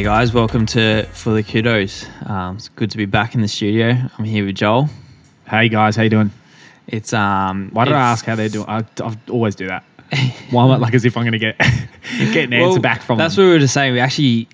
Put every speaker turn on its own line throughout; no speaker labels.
Hey guys, welcome to For the Kudos. Um, it's good to be back in the studio. I'm here with Joel.
Hey guys, how you doing?
It's um.
Why did I
it's-
ask how they're doing? I, I always do that. Why am I like as if I'm going to get get an answer back from
That's
them?
what we were just saying. We actually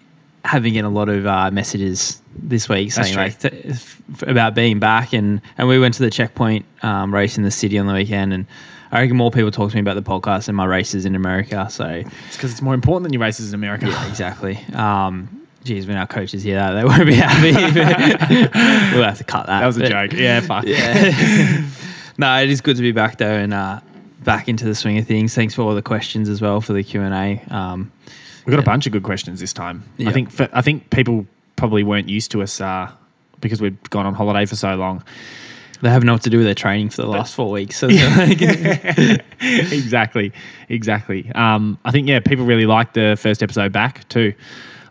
have been getting a lot of uh, messages this week
That's
saying like t- f- about being back, and and we went to the checkpoint um, race in the city on the weekend, and I reckon more people talk to me about the podcast than my races in America. So
It's because it's more important than your races in America.
yeah, exactly. Um, geez, when our coaches hear that, they won't be happy. we'll have to cut that.
That was a
but-
joke. Yeah, fuck.
Yeah. no, it is good to be back though, and uh, back into the swing of things. Thanks for all the questions as well for the Q and A. Um,
We got a bunch of good questions this time.
Yeah.
I think for, I think people probably weren't used to us uh, because we'd gone on holiday for so long.
they have enough to do with their training for the last four weeks. So
exactly, exactly. Um, I think yeah, people really liked the first episode back too.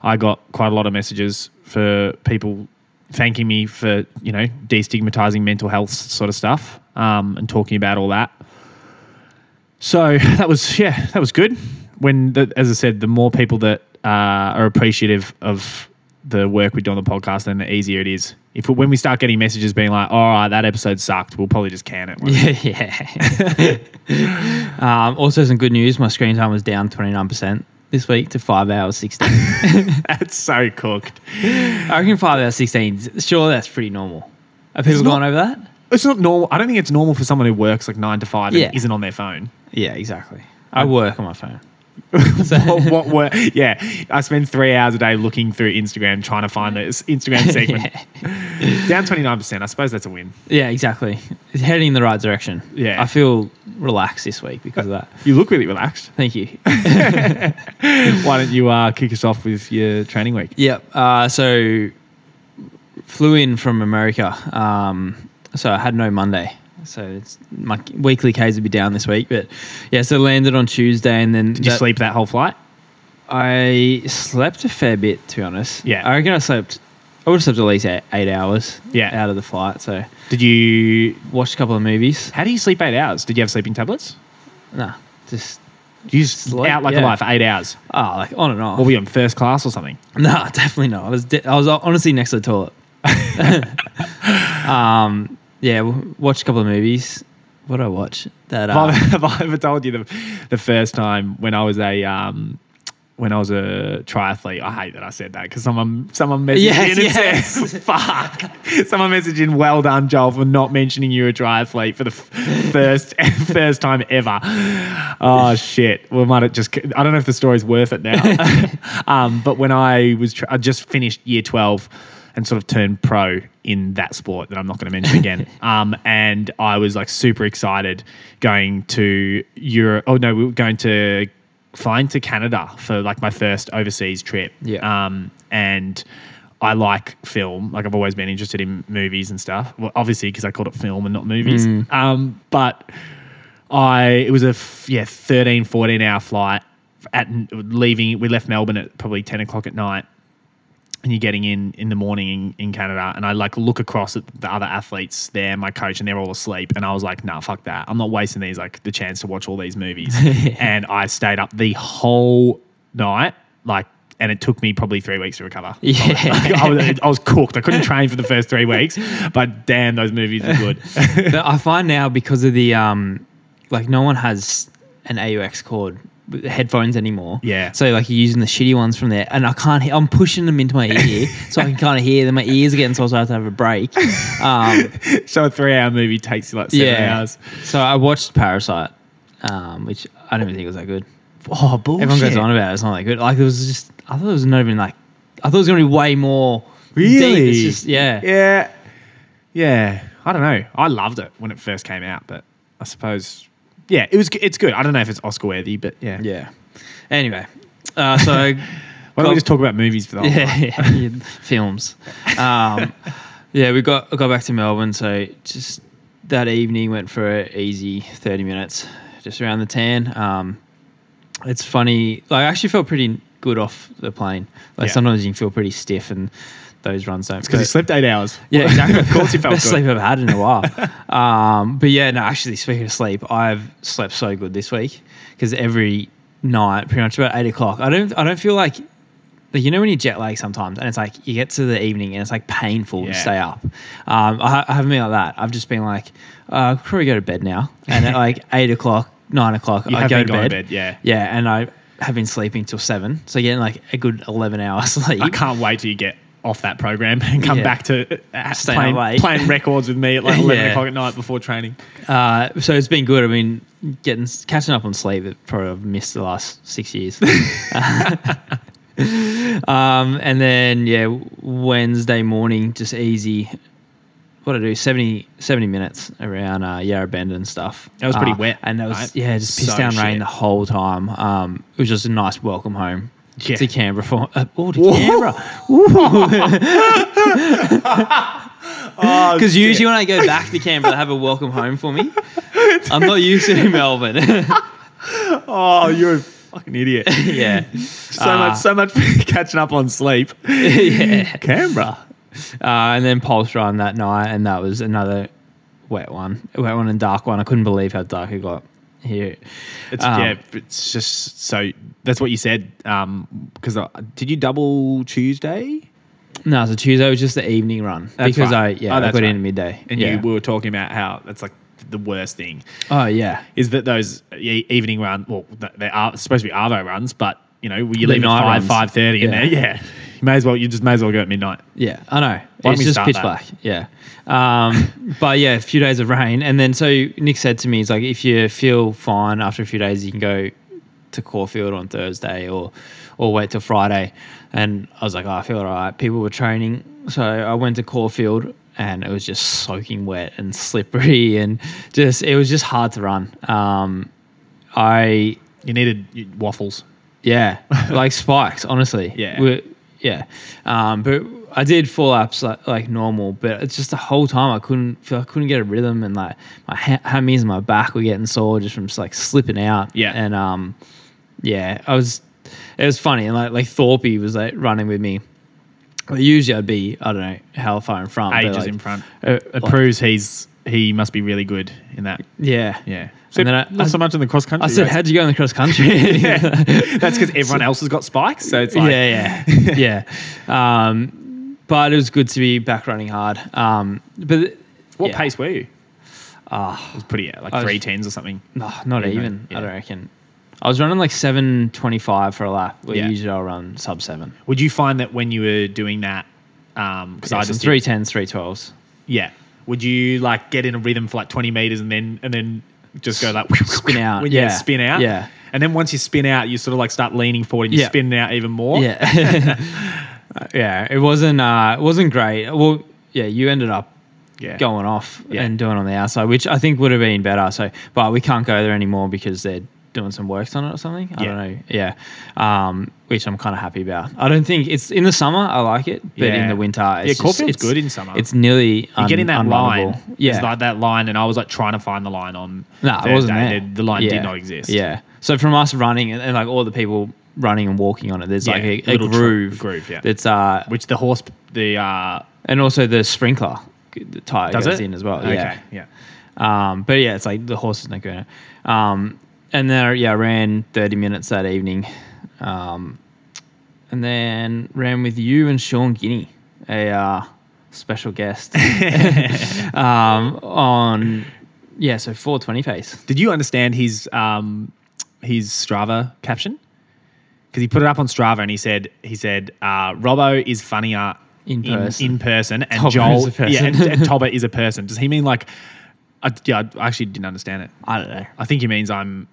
I got quite a lot of messages for people thanking me for you know destigmatizing mental health sort of stuff um, and talking about all that. So that was yeah, that was good. When the, as I said, the more people that uh, are appreciative of the work we do on the podcast, then the easier it is. If when we start getting messages being like, "All right, that episode sucked," we'll probably just can it.
yeah, um, also, some good news. My screen time was down twenty nine percent this week to five hours sixteen.
That's so cooked.
I reckon five hours sixteen. Sure, that's pretty normal. Are people
It's
going over that?
It's not normal. I don't think it's normal for someone who works like nine to five
Yeah.
and isn't on their phone.
Yeah, exactly. I work on my phone.
what, what were, yeah, I spend three hours a day looking through Instagram trying to find this Instagram segment. Down 29%. I suppose that's a win.
Yeah, exactly. It's heading in the right direction.
Yeah.
I feel relaxed this week because of that.
You look really relaxed.
Thank you.
Why don't you uh, kick us off with your training week?
yep. Uh, so flew in from America. Um, so I had no Monday. So it's my weekly Ks would be down this week, but yeah. So landed on Tuesday, and then
Did you
that-
sleep that whole flight?
I slept a fair bit, to be honest.
Yeah.
I reckon I slept. I would have slept at least eight, eight hours.
Yeah.
Out of the flight, so
Did you,
watched a couple of movies.
how do you sleep eight hours? Did you have sleeping tablets?
Nah, just
You just
Sleep,
out like
yeah.
a light for eight hours.
oh, like on and off.
Were you on first class or something?
No, definitely not. I was de- I was honestly next to the toilet. um, yeah, watched a couple of movies. What did I watch? That
Have
uh,
I, have I ever told you the, the first time when I was a um, when I was a triathlete? I hate that I said that because someone someone messaged
Yes,
in and
yes.
said, "Fuck." Someone messaged in, "Well done, Joel, for not mentioning you were a triathlete for the f- first first time ever." Oh shit! We might have just. I don't know if the story's worth it now. um, but when I was, tr- I just finished year twelve. And sort of turned pro in that sport that I'm not going to mention again. um, and I was like super excited going to Europe. Oh no, we were going to flying to Canada for like my first overseas trip.
Yeah.
Um, and I like film. Like I've always been interested in movies and stuff. Well, obviously because I called it film and not movies. Um, but I it was a f- yeah 13, 14 hour flight at leaving. We left Melbourne at probably ten o'clock at night and you're getting in in the morning in, in Canada, and I like look across at the other athletes there, my coach, and they're all asleep, and I was like, nah, fuck that, I'm not wasting these like the chance to watch all these movies, and I stayed up the whole night, like. And it took me probably three weeks to recover.
Yeah.
I, was, I was cooked. I couldn't train for the first three weeks, but damn, those movies were good.
but I find now because of the um, like no one has an AUX cord headphones anymore.
Yeah.
So like you're using the shitty ones from there, and I can't. hear I'm pushing them into my ear so I can kind of hear them. My ears are getting sore, so I have to have a break. Um,
so a three-hour movie takes you like seven
yeah.
hours.
So I watched Parasite, um, which I don't even think was that good.
Oh bullshit!
Everyone goes on about it. It's not that good. Like it was just. I thought it was not even like. I thought it was going to be way more.
Really?
Deep. It's just yeah.
Yeah. Yeah. I don't know. I loved it when it first came out, but I suppose yeah, it was it's good. I don't know if it's Oscar worthy, but yeah.
Yeah. Anyway, uh, so
Why don't we just talk about movies for the whole
yeah,
time?
yeah, films. Um, yeah, we got got back to Melbourne, so just that evening went for an easy thirty minutes, just around the tan. Um, it's funny, like I actually felt pretty good off the plane. Like
Yeah.
sometimes you can feel pretty stiff, and those runs don't.
Because
he
slept eight hours.
Yeah, exactly.
of course he felt
Best
good.
sleep I've had in a while. um, but yeah, no, actually, speaking of sleep, I've slept so good this week because every night, pretty much about eight o'clock, I don't, I don't feel like like you know when you jet lag sometimes, and it's like you get to the evening and it's like painful to stay up. Um, I, I haven't been like that. I've just been like, uh, I'll probably go to bed now, and at like eight o'clock, nine o'clock,
You
I go to bed.
to bed, yeah.
yeah, and I have been sleeping till seven, so getting like a good eleven hours sleep.
I can't wait till you get off that program and come
Yeah.
back to uh, playing, playing records with me at like 11
Yeah.
o'clock at night before training.
Uh, so it's been good. I mean, getting catching up on sleep that probably I've missed the last six years. um, and then yeah, Wednesday morning, just easy. What I do 70, 70 minutes around uh, Yarra Bend and stuff.
That was pretty
Uh,
wet,
and that was
right?
yeah, just pissed
So
down rain the whole time. Um, it was just a nice welcome home.
Yeah.
To Canberra for uh, oh to
Whoa.
Canberra
Oh,
because usually when I go back to Canberra they have a welcome home for me. I'm not used to Melbourne.
oh, you're a fucking idiot.
yeah.
So
Uh,
much, so much for catching up on sleep.
yeah.
Canberra.
Uh, and then Pulse Run that night, and that was another wet one, a wet one and dark one. I couldn't believe how dark it got here.
It's
Um,
yeah, it's just so that's what you said. Um, because did you double Tuesday?
No, so Tuesday It was just the evening run
That's
because
right.
I yeah
Oh,
I got
right.
in midday.
And
yeah.
you we were talking about how that's like the worst thing
oh yeah,
is that those evening run. Well, they are supposed to be arvo runs, but you know you
The
leave at five five thirty, and
Yeah.
there, yeah, you may as well you just may as well go at midnight.
yeah. I know.
don't
it's just pitch
that?
black. Yeah. Um, but yeah, a few days of rain, and then so Nick said to me, he's like, if you feel fine after a few days, you can go to Caulfield on Thursday or or wait till Friday. And I was like, oh, I feel all right. People were training, so I went to Caulfield. And it was just soaking wet and slippery, and just it was just hard to run. Um, I
You needed waffles.
yeah, like spikes, honestly.
Yeah.
we yeah. Um, but I did full ups like, like normal, but it's just the whole time I couldn't feel I couldn't get a rhythm, and like my ha- hammies and my back were getting sore just from just like slipping out.
Yeah.
and um, yeah, I was. It was funny, and like like Thorpe was like running with me. But usually I'd be I don't know how far in front, but,
Ages
like,
in front.
uh,
It
like-
proves he's he must be really good in that.
Yeah,
Yeah. So
And then I-
not
I-
so much in the cross country.
I said,
race.
"How'd you go in the cross country?"
yeah. That's because everyone else has got spikes. So it's like,
yeah, yeah, yeah. Um, but it was good to be back running hard. Um, but
what
yeah.
pace were you?
Ah,
It was pretty, like
was-
three tens or something.
no, not
Yeah,
even.
yeah.
I don't reckon. I was running like seven twenty five for a lap. Where
Yeah.
usually I'll run sub seven.
Would you find that when you were doing that, because
Yeah,
I just
three tens, three twelves.
yeah, would you like get in a rhythm for like twenty meters and then and then just go like
Spin out,
when you
yeah,
spin out,
yeah.
and then once you spin out, you sort of like start leaning forward and you
Yeah.
spin out even more.
Yeah, yeah. It wasn't. Uh, it wasn't great. Well, yeah. You ended up
yeah,
going off
Yeah.
and doing on the outside, which I think would have been better. So, but we can't go there anymore because they're doing some works on it or something. I
Yeah.
don't know. Yeah, um, which I'm kind of happy about. I don't think it's in the summer. I like it, but
Yeah.
in the winter, it's
Yeah,
just-
Caulfield's
it's-
good in summer.
It's nearly
You get in that
un-
line.
Yeah,
it's like that line, and I was like trying to find the line on.
no,
Thursday.
it wasn't there.
The, the line
Yeah.
did not exist.
Yeah. So from us running and, and like all the people running and walking on it, there's like a, a
little tr-
groove.
groove, yeah.
That's uh,
which the horse, the uh,
and also the sprinkler the tire
does
goes
it
in as well.
Okay,
Yeah.
yeah.
Um, but yeah, it's like the horse is not going. Um, and then yeah, I ran 30 minutes that evening. Um, and then ran with you and Sean Guinea, a uh, special guest, um, on, yeah, so 420 pace.
Did you understand his um his Strava caption? Because he put it up on Strava and he said he said uh, Robbo is funnier
In person.
in, person and
Tobber
Joel
is a
yeah and,
person.
and Tobber is a person. Does he mean like? I, yeah, I actually didn't understand it.
I don't know.
I think he means I'm.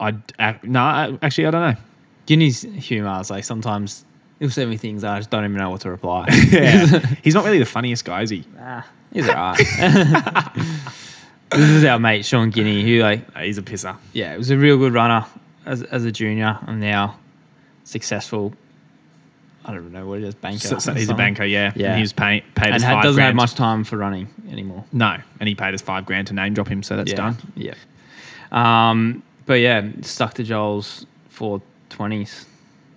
I no, I- actually I don't know.
Guinea's humor is like sometimes he'll send me things I just don't even know what to reply.
Yeah, he's not really the funniest guy, is he?
Ah, he's alright. this is our mate Sean Guinea, who like
No, he's a pisser.
yeah, was a real good runner as, as a junior and now successful. I don't know what it is, banker.
So, so
or
he's a banker, yeah.
Yeah.
And he was pay, paid
and
us
ha-
five
doesn't have much time for running anymore.
No, and he paid us five grand to name drop him, so that's
yeah.
done.
Yeah. Um, but yeah, stuck to Joel's four twenties.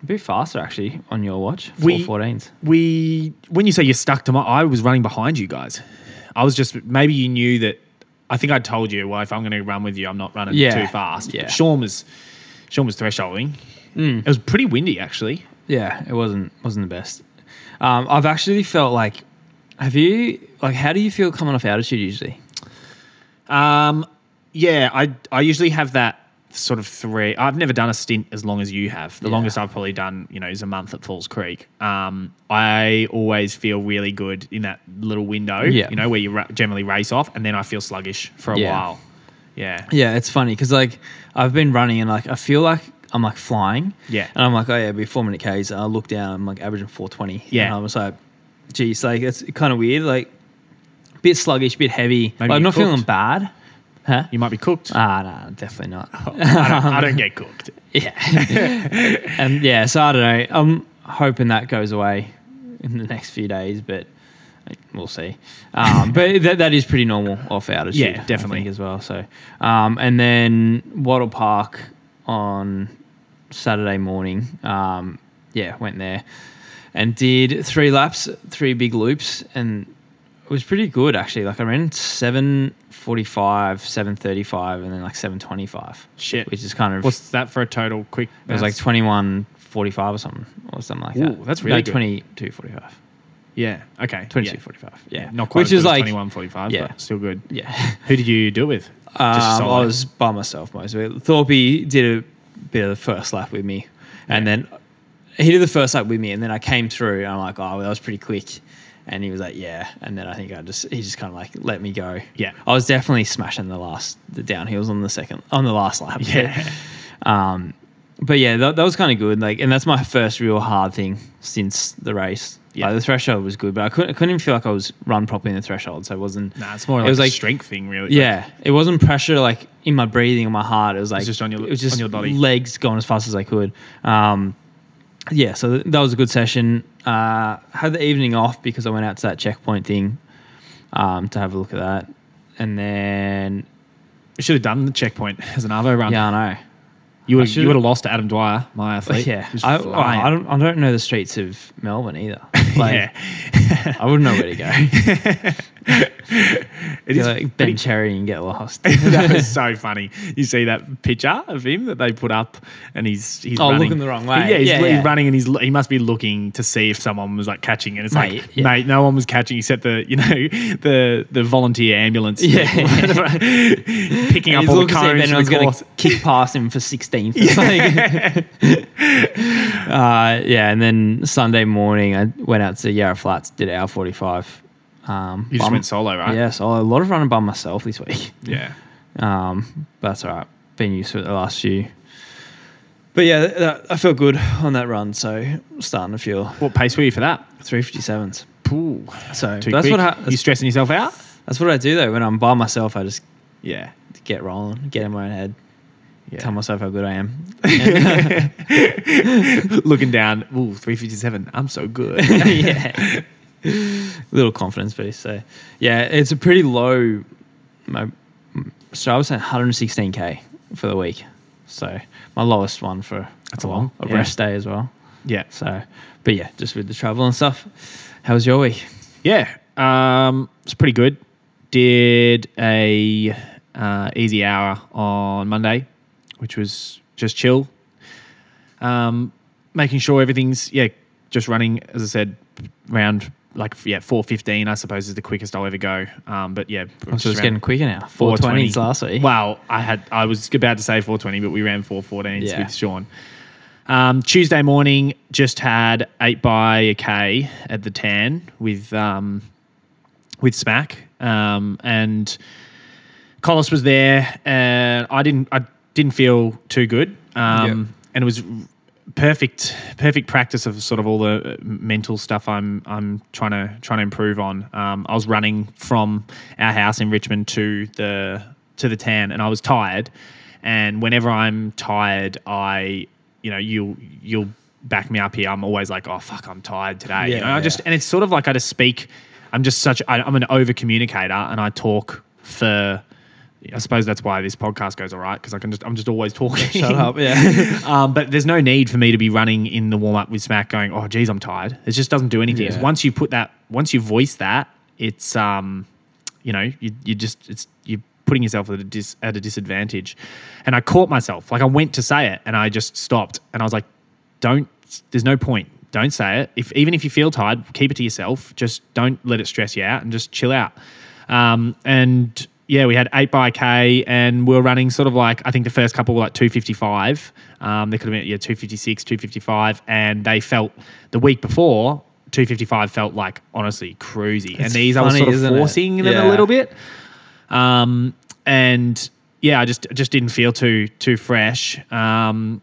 A bit faster actually on your watch. Four
We-
fourteens.
we when you say you're stuck to my I was running behind you guys. I was just maybe you knew that I think I told you, well, if I'm gonna run with you, I'm not running
Yeah,
too fast.
yeah.
But Sean was Sean was thresholding.
Mm.
It was pretty windy actually.
yeah, it wasn't wasn't the best. Um, I've actually felt like, have you like, how do you feel coming off altitude usually?
Um, yeah, I I usually have that sort of three. I've never done a stint as long as you have. The
Yeah.
longest I've probably done, you know, is a month at Falls Creek. Um, I always feel really good in that little window,
Yeah.
you know, where you ra- generally race off, and then I feel sluggish for a
Yeah.
while. Yeah,
Yeah, it's funny because like I've been running and like I feel like I'm like flying.
Yeah.
And I'm like, oh yeah, it'll be four minute Ks. And I look down, I'm like averaging 420.
Yeah.
And I was like, geez, like it's kind of weird, like bit sluggish, bit heavy.
Maybe
Like, I'm not feeling bad. Huh?
you might be cooked.
Ah, no, definitely not.
I, don't, I don't get cooked.
Yeah. and yeah, so I don't know. I'm hoping that goes away in the next few days, but we'll see. Um, but that, that is pretty normal off altitude.
Yeah, definitely.
as well. So, um, and then Wattle Park on Saturday morning. Um, yeah, went there and did three laps, three big loops, and it was pretty good actually. Like I ran seven forty five, seven thirty five, and then like seven twenty five.
Shit.
which is kind of
What's that for a total quick?
it was like
twenty
one forty five or something or something like that.
That's really
no,
good.
22 45.
yeah, okay,
22
yeah.
45. Yeah.
not quite
Which is like
twenty one forty five.
yeah.
but still good.
yeah.
Who did you do it with?
Um? I was by myself most of it. Thorpe did a bit of the first lap with me, and then he did the first lap with me, and then I came through, and I'm like, oh, well, that was pretty quick. And he was like, yeah. And then I think I just he just kind of like let me go.
Yeah.
I was definitely smashing the last the downhills on the second on the last lap.
Yeah.
Um, but yeah, that, that was kind of good. Like, and that's my first real hard thing since the race.
Yeah.
Like, the threshold was good, but I couldn't, I couldn't even feel like I was run properly in the threshold. So it wasn't.
Nah, it's more
It
like
was
a
like-
strength thing, really.
Yeah, it wasn't pressure like in my breathing or my heart. It was like
just on your-
it was just
on your body.
legs going as fast as I could. Um, yeah, so that was a good session. Uh, had the evening off because I went out to that checkpoint thing um, to have a look at that, and then
We should have done the checkpoint as an Arvo run.
yeah, I know.
you would
I
have
should've-
you would have lost to Adam Dwyer, my athlete.
Yeah, I. I, don't, I don't know the streets of Melbourne either. Like,
yeah,
I wouldn't know where to go.
it is
like Ben Cherry and get lost.
that was so funny. You see that picture of him that they put up, and he's he's
Oh,
running
looking the wrong way.
Yeah, he's,
Yeah,
he's
yeah.
running, and he's he must be looking to see if someone was like catching, and it's
Mate,
like,
yeah.
mate, no one was catching except the you know the the volunteer ambulance,
Yeah.
picking
And
up all the
looking to see if
cones.
anyone's
for
going to kick past him for 16th. It's like- uh, yeah, and then Sunday morning, I went out to Yarra Flats, did hour 45. Um,
You just
bum-
went solo, right?
Yeah, so a lot of running by myself this week.
yeah.
Um, but that's all right. Been used to it the last few. But yeah, that, that- I felt good on that run, so starting to feel
What pace were you for that?
357s.
Ooh,
So
too
that's
quick.
what ha-
you stressing yourself out?
that's what I do though. When I'm by myself, I just
Yeah.
get rolling, get in my own head,
Yeah.
tell myself how good I am.
Looking down, ooh, 357. I'm so good.
yeah. Little confidence boost. So, yeah, it's a pretty low. My, so I was at 116k for the week. So my lowest one for
That's
a,
a long-
a
yeah.
rest day as well.
yeah.
So, but yeah, just with the travel and stuff. How was your week?
Yeah, um, it's pretty good. Did a uh, easy hour on Monday, which was just chill. Um, making sure everything's yeah, just running. As I said, round like yeah, four fifteen. I suppose is the quickest I'll ever go. Um, but yeah,
So it's getting quicker now. 420s last week.
Wow, I had I was about to say 420, but we ran 414s
Yeah.
with Sean. Um, Tuesday morning, just had eight by a k at the tan with um, with Smack, um, and Collis was there, and I didn't I didn't feel too good, um, and it was perfect perfect practice of sort of all the uh, mental stuff I'm I'm trying to trying to improve on. Um, I was running from our house in Richmond to the to the tan, and I was tired. And whenever I'm tired, I you know you'll you'll back me up here. I'm always like, oh fuck, I'm tired today. you
Yeah,
I just and it's sort of like I just speak. I'm just such I, I'm an over communicator, and I talk for. I suppose that's why this podcast goes all right because I can just I'm just always talking.
Shut up. Yeah.
Um, but there's no need for me to be running in the warm up with Smack going, oh, geez, I'm tired. It just doesn't do anything.
Yeah.
Once you put that, once you voice that, it's, um, you know, you, you just, it's, you're putting yourself at a, dis, at a disadvantage. And I caught myself. Like I went to say it and I just stopped and I was like, don't there's no point. Don't say it. If even if you feel tired, keep it to yourself. Just don't let it stress you out and just chill out. Um, and yeah, we had eight by K, and we were running sort of like I think the first couple were like two fifty five. Um, they could have been yeah two fifty six, two fifty five, and they felt the week before. 255 felt like honestly cruisy, and
It's
these I was
funny,
sort of
isn't it?
forcing them a little bit. Um, and yeah, I just just didn't feel too too fresh. Um,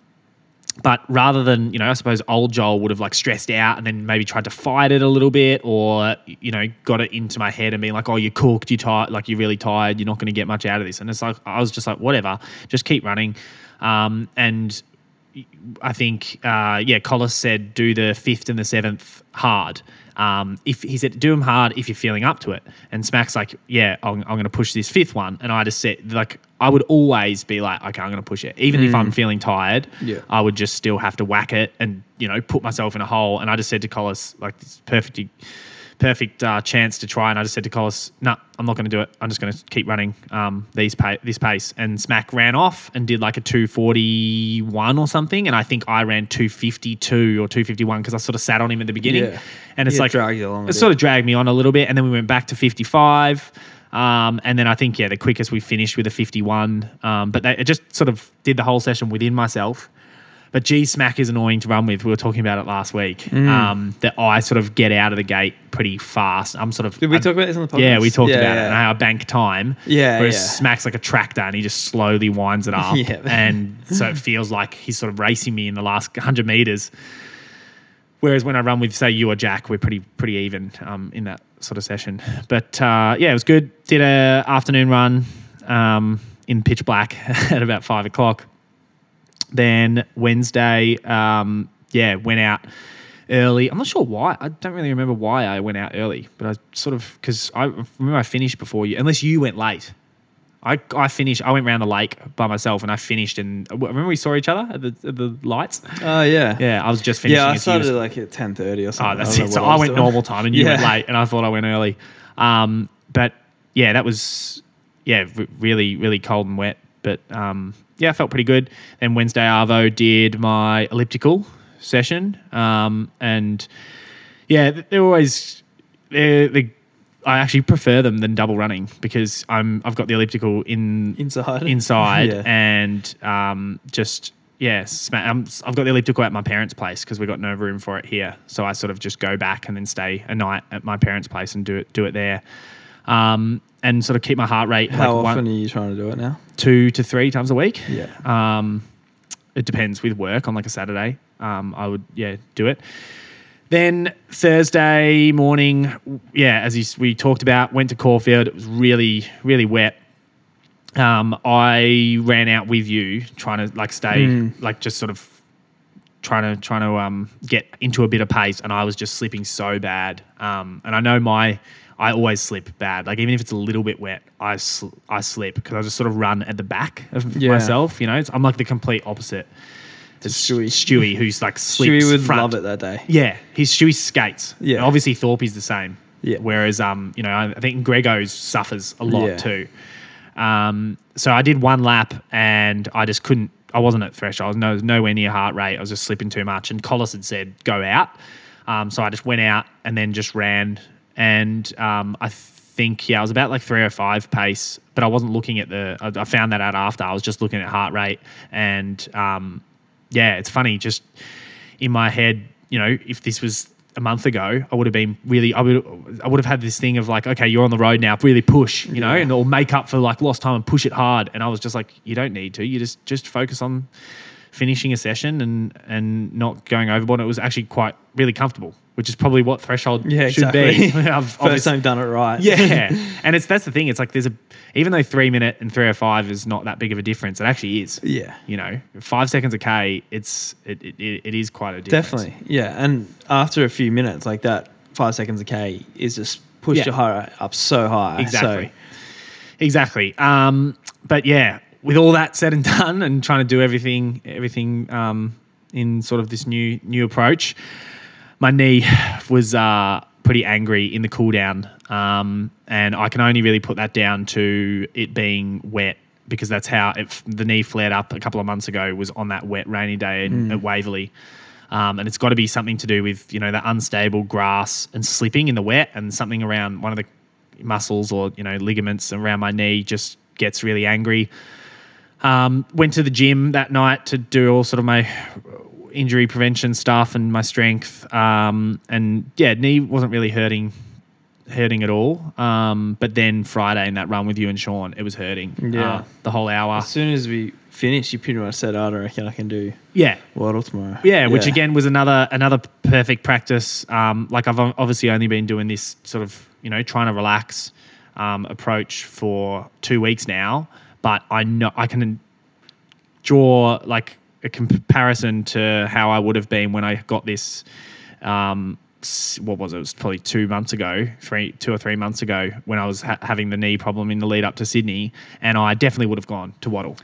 but rather than you know, I suppose old Joel would have like stressed out and then maybe tried to fight it a little bit, or you know, got it into my head and being like, "Oh, you're cooked, you're tired, like you're really tired, you're not going to get much out of this." And it's like I was just like, "Whatever, just keep running." Um, and I think, uh, yeah, Collis said do the fifth and the seventh hard. Um, if he said do them hard if you're feeling up to it, and Smack's like, yeah, I'm, I'm going to push this fifth one, and I just said like I would always be like, okay, I'm going to push it, even if I'm feeling tired.
Yeah.
I would just still have to whack it and you know put myself in a hole. And I just said to Collis like this perfect, perfect uh, chance to try, and I just said to Collis, no, nah, I'm not going to do it. I'm just going to keep running um, these pa- this pace. And Smack ran off and did like a 241 or something, and I think I ran 252 or 251 because I sort of sat on him at the beginning,
Yeah.
and it's
Yeah,
like
dragged you along
it sort of dragged me on a little bit, and then we went back to 55. Um, and then I think yeah, the quickest we finished with a 51. Um, but they, it just sort of did the whole session within myself. But G Smack is annoying to run with. We were talking about it last week.
Mm.
Um, that I sort of get out of the gate pretty fast. I'm sort of.
Did we
I-
talk about this on the podcast?
Yeah, we talked
Yeah,
about it
yeah.
and how I bank time.
Yeah,
Whereas
yeah.
Smack's like a tractor and he just slowly winds it up.
Yeah.
And so it feels like he's sort of racing me in the last 100 meters. Whereas when I run with, say, you or Jack, we're pretty pretty even um, in that sort of session. But uh, yeah, it was good. Did a afternoon run um, in pitch black at about five o'clock. Then Wednesday, um, yeah, went out early. I'm not sure why. I don't really remember why I went out early, but I sort of because I remember I finished before you, unless you went late. I, I finished. I went around the lake by myself, and I finished. And remember we saw each other at the, at the lights.
Oh yeah.
Yeah, I was just finishing.
Yeah, I started
was-
like at ten thirty or something.
Oh, that's
don't
it. So
what
I went
doing.
normal time, and you went late, and I thought I went early. Um, but yeah, that was yeah, re- really really cold and wet. But um, yeah, I felt pretty good. Then Wednesday, Arvo did my elliptical session, um, and yeah, they're always they're, they I actually prefer them than double running because I'm I've got the elliptical in
Inside.
inside
Yeah.
and um, just yeah, um, I've got the elliptical at my parents' place because we've got no room for it here. So I sort of just go back and then stay a night at my parents' place and do it do it there, um, and sort of keep my heart rate high.
How
like
often
one,
are you trying to do it now?
two to three times a week.
Yeah.
Um, it depends with work on like a Saturday. Um, I would yeah do it. Then Thursday morning, yeah, as you, we talked about, went to Caulfield. It was really really wet. Um, I ran out with you, trying to like stay
Mm.
like just sort of trying to trying to um, get into a bit of pace, and I was just slipping so bad. Um, and I know my I always sleep bad. Like even if it's a little bit wet, I sl- I slip because I just sort of run at the back of
Yeah.
myself. You know, It's- I'm like the complete opposite. to
Stewie.
Stewie, who's like slips
Stewie would
front.
love it that day.
Yeah, he's Stewie skates.
Yeah.
And obviously Thorpe is the same.
Yeah.
Whereas um, you know, I I think Grego's suffers a lot
Yeah.
too. Um, so I did one lap and I just couldn't. I wasn't at threshold. I was no, nowhere near heart rate. I was just slipping too much. And Collis had said go out. Um, so I just went out and then just ran. And um, I think yeah, I was about like 305 pace, but I wasn't looking at the. I, I found that out after. I was just looking at heart rate and um, yeah, it's funny. Just in my head, you know, if this was a month ago, I would have been really, I would, I would have had this thing of like, okay, you're on the road now, really push, you know,
Yeah.
and or make up for like lost time and push it hard. And I was just like, you don't need to. You just just focus on finishing a session and and not going overboard. And it was actually quite really comfortable, which is probably what threshold
Yeah,
should
exactly.
be. I've
First
obviously-
time done it right.
yeah, and it's that's the thing. It's like there's a even though three minute and three oh five is not that big of a difference, it actually is.
Yeah.
You know, five seconds a k, it's it, it, it is quite a difference.
Definitely. Yeah. And after a few minutes, like that five seconds a K is just pushed
Yeah.
your heart rate up so high.
Exactly.
So,
Exactly. Um, but yeah, with all that said and done, and trying to do everything, everything um, in sort of this new new approach, my knee was uh, pretty angry in the cool down, um, and I can only really put that down to it being wet because that's how it, the knee flared up a couple of months ago. Was on that wet rainy day in, at Waverley. Um, and it's got to be something to do with you know the unstable grass and slipping in the wet, and something around one of the muscles or you know ligaments around my knee just gets really angry. Um, went to the gym that night to do all sort of my injury prevention stuff and my strength. Um, and yeah, knee wasn't really hurting hurting at all. Um, but then Friday in that run with you and Sean, it was hurting.
Yeah.
uh, the whole hour.
As soon as we finished, you pretty much said, "I don't reckon I can do
Yeah,
Wattle tomorrow."
yeah, which again was another another perfect practice. Um, like I've obviously only been doing this sort of you know trying to relax um, approach for two weeks now, but I know I can draw like a comparison to how I would have been when I got this. Um, what was it? It was probably two months ago, three, two or three months ago, when I was ha- having the knee problem in the lead up to Sydney, and I definitely would have gone to Wattle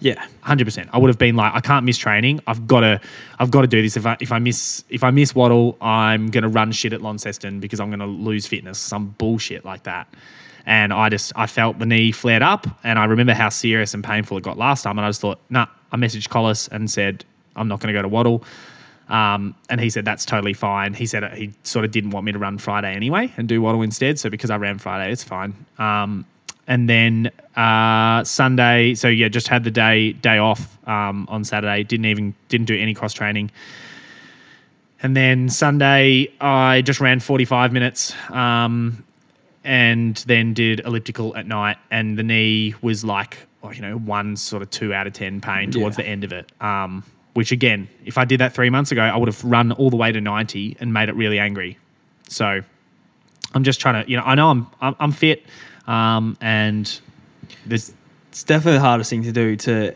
yeah,
hundred percent. I would have been like, I can't miss training. I've got to, I've got to do this. If I if I miss if I miss Wattle, I'm gonna run shit at Launceston because I'm gonna lose fitness. Some bullshit like that. And I just I felt the knee flared up, and I remember how serious and painful it got last time. And I just thought, nah. I messaged Collis and said I'm not going to go to Wattle. Um, and he said that's totally fine. He said he sort of didn't want me to run Friday anyway and do Wattle instead. So because I ran Friday, it's fine. Um, and then uh, Sunday, so yeah, just had the day day off um, on Saturday. Didn't even didn't do any cross training. And then Sunday, I just ran 45 minutes um, and then did elliptical at night. And the knee was like, you know, one sort of two out of 10 pain towards
Yeah.
the end of it. Um, which, again, if I did that three months ago, I would have run all the way to 90 and made it really angry. So I'm just trying to, you know, I know I'm, I'm, I'm fit um, and there's,
it's definitely the hardest thing to do to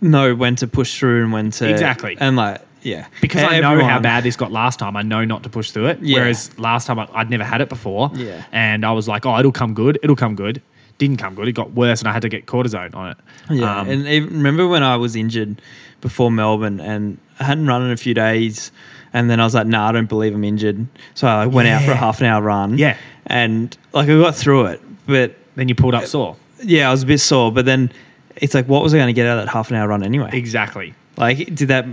know when to push through and when to
Exactly.
and like yeah
because I know how bad this got last time, I know not to push through it.
Yeah.
Whereas last time I, I'd never had it before.
Yeah.
And I was like, oh, it'll come good. It'll come good. Didn't come good. It got worse and I had to get cortisone on it.
Yeah,
Um,
and even, remember when I was injured before Melbourne and I hadn't run in a few days, and then I was like, "Nah, I don't believe I'm injured." So I went out for a half an hour run.
Yeah.
and like I got through it, but
then you pulled up sore.
yeah, I was a bit sore. But then it's like, what was I going to get out of that half an hour run anyway?
Exactly.
Like, did that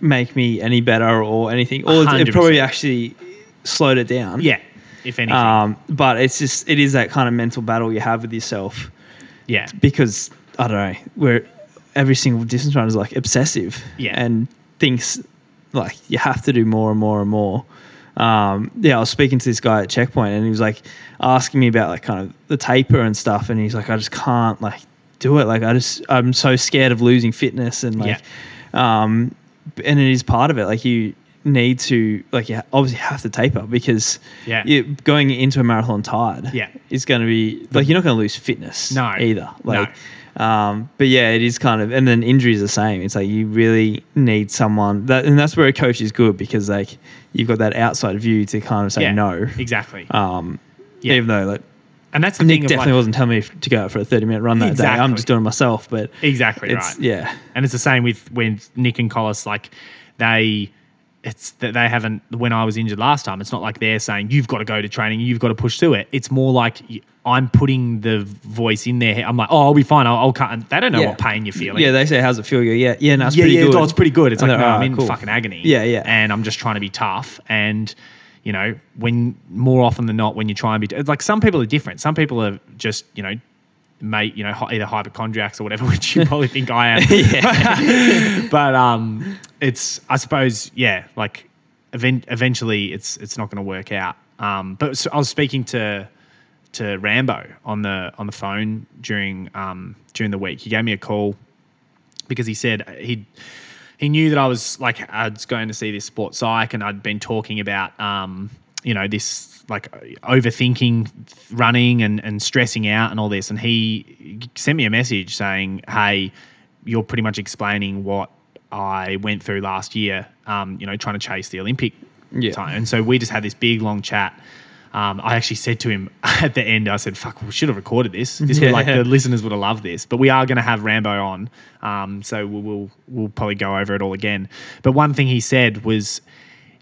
make me any better or anything? Or it
100%.
probably actually slowed it down.
Yeah. If anything.
Um, but it's just it is that kind of mental battle you have with yourself
yeah.
because I don't know where every single distance runner is like obsessive,
Yeah.
and thinks like you have to do more and more and more. Um, yeah, I was speaking to this guy at Checkpoint, and he was like asking me about like kind of the taper and stuff, and he's like, I just can't like do it. Like I just I'm so scared of losing fitness, and like, um, and it is part of it. Like you need to like you obviously have to taper because
Yeah.
you, going into a marathon tired
Yeah.
is going to be like you're not going to lose fitness
No.
either like um but yeah it is kind of and then injuries the same it's like you really need someone that and that's where a coach is good because like you've got that outside view to kind of say
Yeah.
no
Exactly.
um
Yeah.
even though like
and that's the
Nick
thing of
definitely
like,
wasn't telling me to go out for a 30 minute run that day I'm
Exactly.
just doing it myself but
Exactly
it's
right.
yeah
And it's the same with when Nick and Collis, like they, it's that they haven't. When I was injured last time, it's not like they're saying you've got to go to training, you've got to push through it. It's more like I'm putting the voice in there. I'm like, oh, I'll be fine. I'll, I'll cut. And they don't know
Yeah.
what pain you're feeling.
yeah they say how's it feel you yeah yeah no it's
yeah,
pretty
yeah,
good
oh, it's pretty good. It's
And
like,
they're,
ah, I'm in
cool."
fucking agony.
Yeah, yeah.
And I'm just trying to be tough. And, you know, when more often than not, when you try and be, it's like some people are different. Some people are just, you know, mate, you know, either hypochondriacs or whatever, which you probably think I am. but um, it's, I suppose, yeah, like event- eventually it's, it's not going to work out. Um, but so I was speaking to, to Rambo on the on the phone during um, during the week. He gave me a call because he said he he knew that I was like I was going to see this sports psych, and I'd been talking about um, you know this like overthinking running and and stressing out and all this, and he sent me a message saying, "Hey, you're pretty much explaining what." I went through last year, um, you know, trying to chase the Olympic
Yeah.
time. And so we just had this big long chat. Um, I actually said to him at the end, I said, "Fuck, we should have recorded this. This would like the listeners would have loved this." But we are going to have Rambo on, um, so we'll, we'll we'll probably go over it all again. But one thing he said was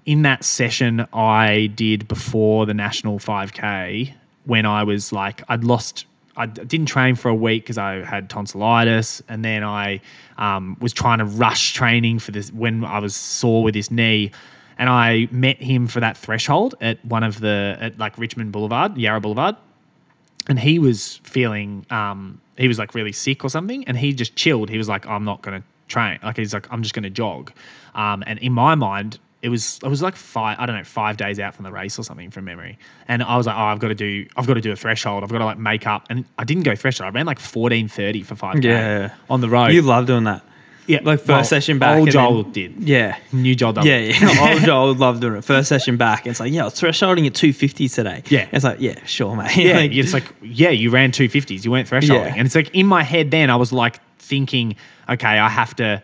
in that session I did before the national 5K when I was like I'd lost I didn't train for a week because I had tonsillitis, and then I um, was trying to rush training for this when I was sore with this knee. And I met him for that threshold at one of the at like Richmond Boulevard, Yarra Boulevard, and he was feeling um, he was like really sick or something, and he just chilled. He was like, "I'm not going to train." Like he's like, "I'm just going to jog." Um, and in my mind, it was it was like five I don't know five days out from the race or something from memory, and I was like, "Oh, I've got to do I've got to do a threshold. I've got to like make up." And I didn't go threshold. I ran like 14:30 for five
Yeah.
on the road.
You love doing that.
yeah,
Like first
well,
session back.
Old Joel
then-
did.
Yeah.
New Joel done.
Yeah, yeah. Old Joel would love doing it. First session back. It's like, yeah, I was thresholding at 250 today.
Yeah.
It's like, yeah, sure, mate.
Yeah,
Like,
it's like yeah, you ran two fifties, you weren't thresholding,
Yeah.
and it's like in my head. Then I was like thinking, okay, I have to,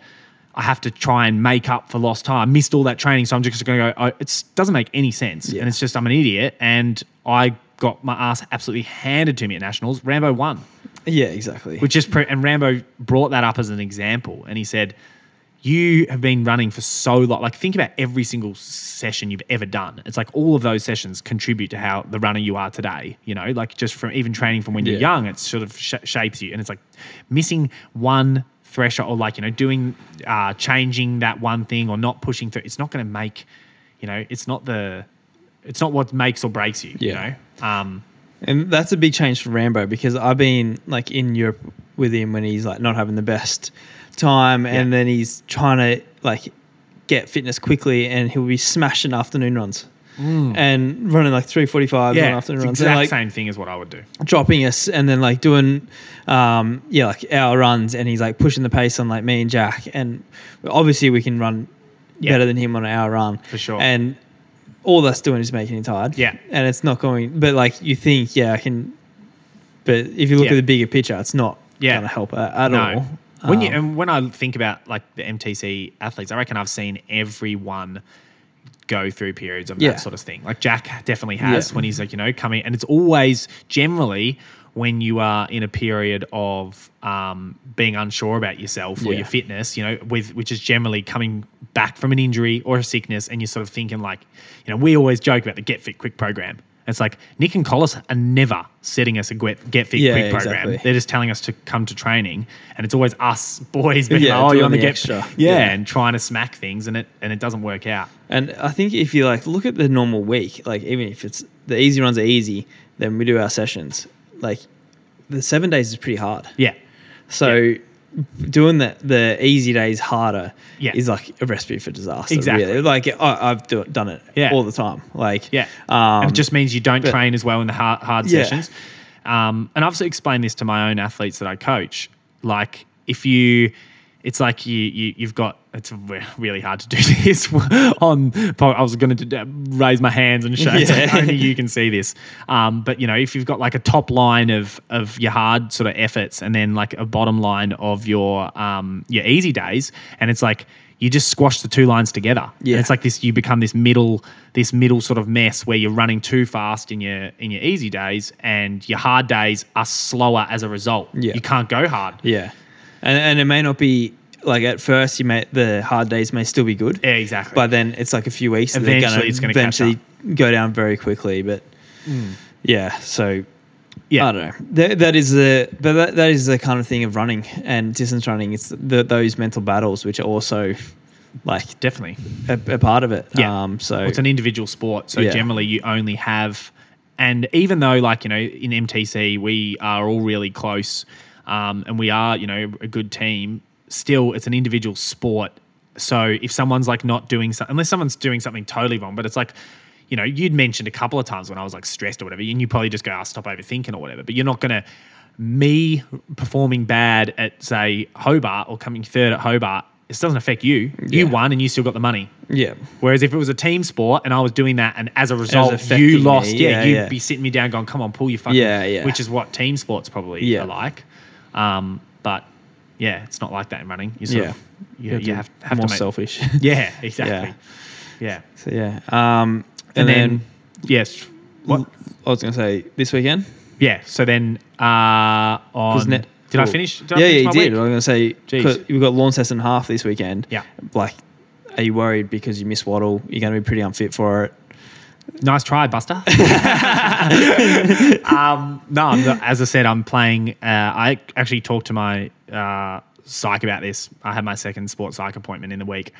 I have to try and make up for lost time. I missed all that training, so I'm just going to go. Oh, it doesn't make any sense,
Yeah.
and it's just I'm an idiot, and I got my ass absolutely handed to me at nationals. Rambo won,
yeah, exactly.
which is pre- and Rambo brought that up as an example, and he said. You have been running for so long. Like, think about every single session you've ever done. It's like all of those sessions contribute to how the runner you are today. You know, like just from even training from when you're young, it sort of sh- shapes you. And it's like missing one threshold, or like you know, doing uh, changing that one thing, or not pushing through. It's not going to make, you know, it's not the, it's not what makes or breaks you.
Yeah.
You know, um,
And that's a big change for Rambo because I've been like in Europe with him when he's like not having the best time and
Yeah.
then he's trying to like get fitness quickly and he'll be smashing afternoon runs and running like 345 on
Mm. yeah, it's
runs
exact
like
same thing as what I would do.
dropping us and then like doing um yeah like our runs and he's like pushing the pace on like me and Jack and obviously we can run
Yeah.
better than him on our run
For sure.
and all that's doing is making him tired
Yeah.
and it's not going but like you think yeah I can but if you look
Yeah.
at the bigger picture it's not
Yeah.
gonna help at, at
No.
all
When you
Um,
and when I think about like the MTC athletes, I reckon I've seen everyone go through periods of
Yeah.
that sort of thing. Like Jack definitely has
Yeah.
when he's like, you know, coming and it's always generally when you are in a period of um, being unsure about yourself or
Yeah.
your fitness, you know, with which is generally coming back from an injury or a sickness, and you're sort of thinking like, you know, we always joke about the Get Fit Quick program. It's like Nick and Collis are never setting us a Get, get Fit
Yeah,
Quick program.
exactly.
They're just telling us to come to training, and it's always us boys being
Yeah,
like, "Oh, you're on the,
the
get
extra.
Yeah,
Yeah.
and trying to smack things, and it and it doesn't work out.
And I think if you like look at the normal week, like even if it's the easy runs are easy, then we do our sessions. Like the seven days is pretty hard.
Yeah,
So doing the the easy days harder
Yeah.
is like a recipe for disaster.
Exactly.
Really. Like I, I've do, done it
Yeah.
all the time. Like
yeah.
um,
it just means you don't
but-
train as well in the hard, hard
Yeah.
sessions. Um, and I've also explained this to my own athletes that I coach. Like if you, it's like you, you you've got. It's really hard to do this on. I was going to raise my hands and show.
Yeah.
only you can see this. Um, but you know, if you've got like a top line of of your hard sort of efforts, and then like a bottom line of your um your easy days, and it's like you just squash the two lines together.
Yeah.
And it's like this. You become this middle this middle sort of mess where you're running too fast in your in your easy days, and your hard days are slower as a result.
Yeah.
You can't go hard.
yeah, and and it may not be like at first you may the hard days may still be good,
Yeah, exactly.
but then it's like a few weeks. and they're
Eventually it's gonna catch
eventually go down very quickly. But yeah, so
yeah,
I don't know. That, that is the but that, that is the kind of thing of running and distance running. It's the, those mental battles which are also like
definitely.
a, a part of it.
Yeah.
Um, so
Well, it's an individual sport, so
Yeah.
generally you only have, and even though like you know in MTC we are all really close, um, and we are you know a good team, still it's an individual sport. So if someone's like not doing something, unless someone's doing something totally wrong, but it's like. You know, you'd mentioned a couple of times when I was like stressed or whatever, and you probably just go, "I'll stop overthinking" or whatever. But you're not gonna me performing bad at say Hobart or coming third at Hobart. This doesn't affect you. You
Yeah.
won and you still got the money.
yeah,
Whereas if it was a team sport and I was doing that, and as a result you lost, yeah,
yeah,
you'd
yeah.
be sitting me down, going, "Come on, pull your fucking,"
Yeah, yeah.
Which is what team sports probably
Yeah.
are like. Um, but yeah, it's not like that in running. You sort
Yeah.
of, you, you have, have
more
to make,
selfish.
Yeah, exactly. Yeah,
so yeah. Um,
and,
and,
then,
then,
yes, what?
I was gonna say this weekend.
Yeah. So then uh, on.
ne-
did I
cool.
finish? Did I
yeah,
finish
yeah, you did.
week?
I was gonna say
Jeez.
'cause we've got Launceston half this weekend.
Yeah.
Like, are you worried because you miss Wattle? You're gonna be pretty unfit for it.
Nice try, Buster. um, no, I'm as I said, I'm playing. Uh, I actually talked to my uh, psych about this. I had my second sports psych appointment in the week,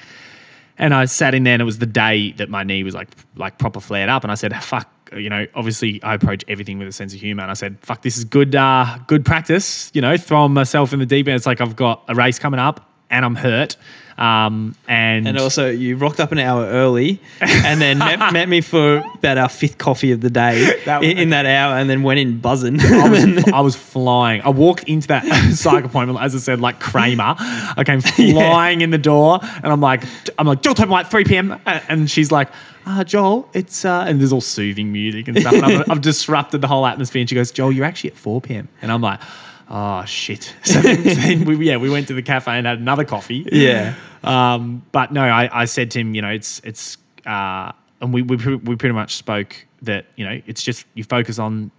and I sat in there, and it was the day that my knee was like like proper flared up, and I said, "Fuck." You know, obviously, I approach everything with a sense of humor, and I said, "Fuck, this is good, uh, good practice." You know, throwing myself in the deep end. It's like I've got a race coming up, and I'm hurt, um, and,
And also, you rocked up an hour early, and then met, met me for about our fifth coffee of the day
That-
in, in that hour, and then went in buzzing.
I was, I was flying. I walked into that psych appointment, as I said, like Kramer. I came flying in the door, and I'm like, I'm like, Joel like 3 p.m. And she's like, uh, Joel, it's uh, and there's all soothing music and stuff. And I've, I've disrupted the whole atmosphere. And she goes, Joel, you're actually at 4 p.m. And I'm like, oh shit. So then, we, yeah, we went to the cafe and had another coffee.
yeah,
Um, but no, I, I said to him, you know, it's it's uh, and we, we we pretty much spoke that you know it's just you focus on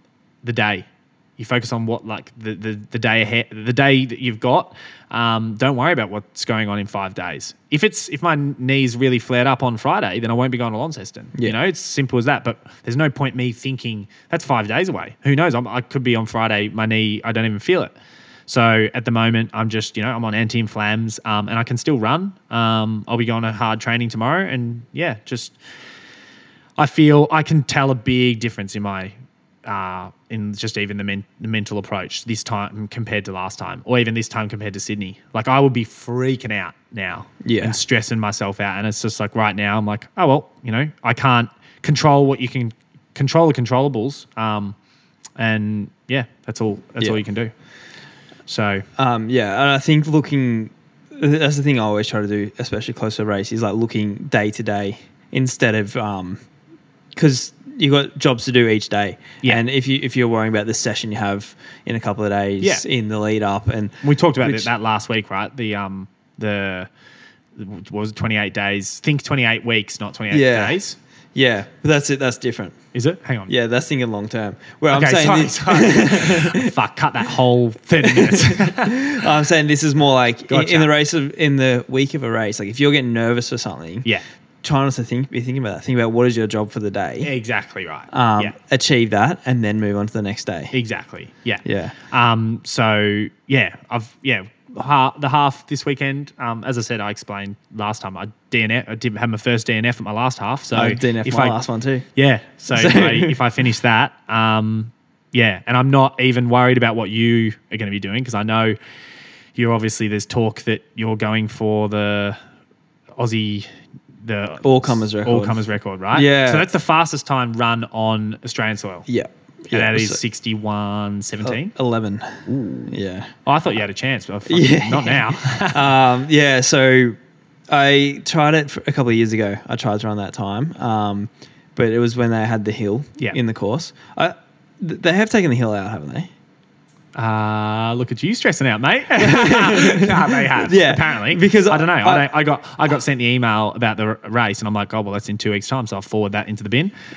the day, you focus on what like the the, the day ahead, the day that you've got. Um, don't worry about what's going on in five days. If it's if my knees really flared up on Friday, then I won't be going to Launceston.
Yeah.
You know, it's simple as that. But there's no point me thinking that's five days away. Who knows? I'm, I could be on Friday, my knee, I don't even feel it. So at the moment, I'm just, you know, I'm on anti-inflams um, and I can still run. Um, I'll be going to hard training tomorrow. And yeah, just, I feel I can tell a big difference in my, uh, in just even the, men- the mental approach this time compared to last time, or even this time compared to Sydney. Like I would be freaking out now
Yeah.
and stressing myself out. And it's just like right now, I'm like, oh, well, you know, I can't control what you can control the controllables. Um, and yeah, that's all, that's
Yeah.
all you can do. So
um, yeah. And I think looking, that's the thing I always try to do, especially close to race, is like looking day to day instead of um, because you got jobs to do each day.
Yeah.
And if you if you're worrying about the session you have in a couple of days
Yeah.
in the lead up, and
We talked about
Which-
that last week, right? The um the what was it 28 days? Think 28 weeks, not 28
Yeah.
days.
yeah, but that's it. That's different.
Is it? Hang on.
Yeah, that's thinking long term. Where
Okay,
I'm saying
sorry,
this,
sorry. Fuck, cut that whole 30 minutes.
I'm saying this is more like in, in the race of in the week of a race. Like if you're getting nervous for something,
yeah.
Try not to think be thinking about that. Think about what is your job for the day.
Exactly right.
Um,
yeah.
achieve that and then move on to the next day.
Exactly. Yeah.
Yeah.
Um, so yeah, I've yeah, the half this weekend. Um, as I said, I explained last time. I DNF. I did have my first DNF at my last half. So
I DNF
if
my
I,
last one too.
Yeah. So,
So-
if, I, if I finish that, um, yeah, and I'm not even worried about what you are going to be doing because I know you're obviously there's talk that you're going for the Aussie the
All comers record.
all comers record, right?
Yeah.
So that's the fastest time run on Australian soil.
Yeah.
And
yeah.
that is
so-
61 17.
uh, 11. Yeah.
Oh, I thought you had a chance, but
Yeah.
not now.
um, yeah. So I tried it for a couple of years ago. I tried to run that time. Um, but it was when they had the hill
Yeah.
in the course. I, th- they have taken the hill out, haven't they?
Uh, look at you stressing out, mate. they have.
Yeah,
apparently.
because
I don't know. I,
I-
don't, I got I got sent the email about the race, and I'm like, oh well, that's in two weeks' time, so I'll forward that into the bin.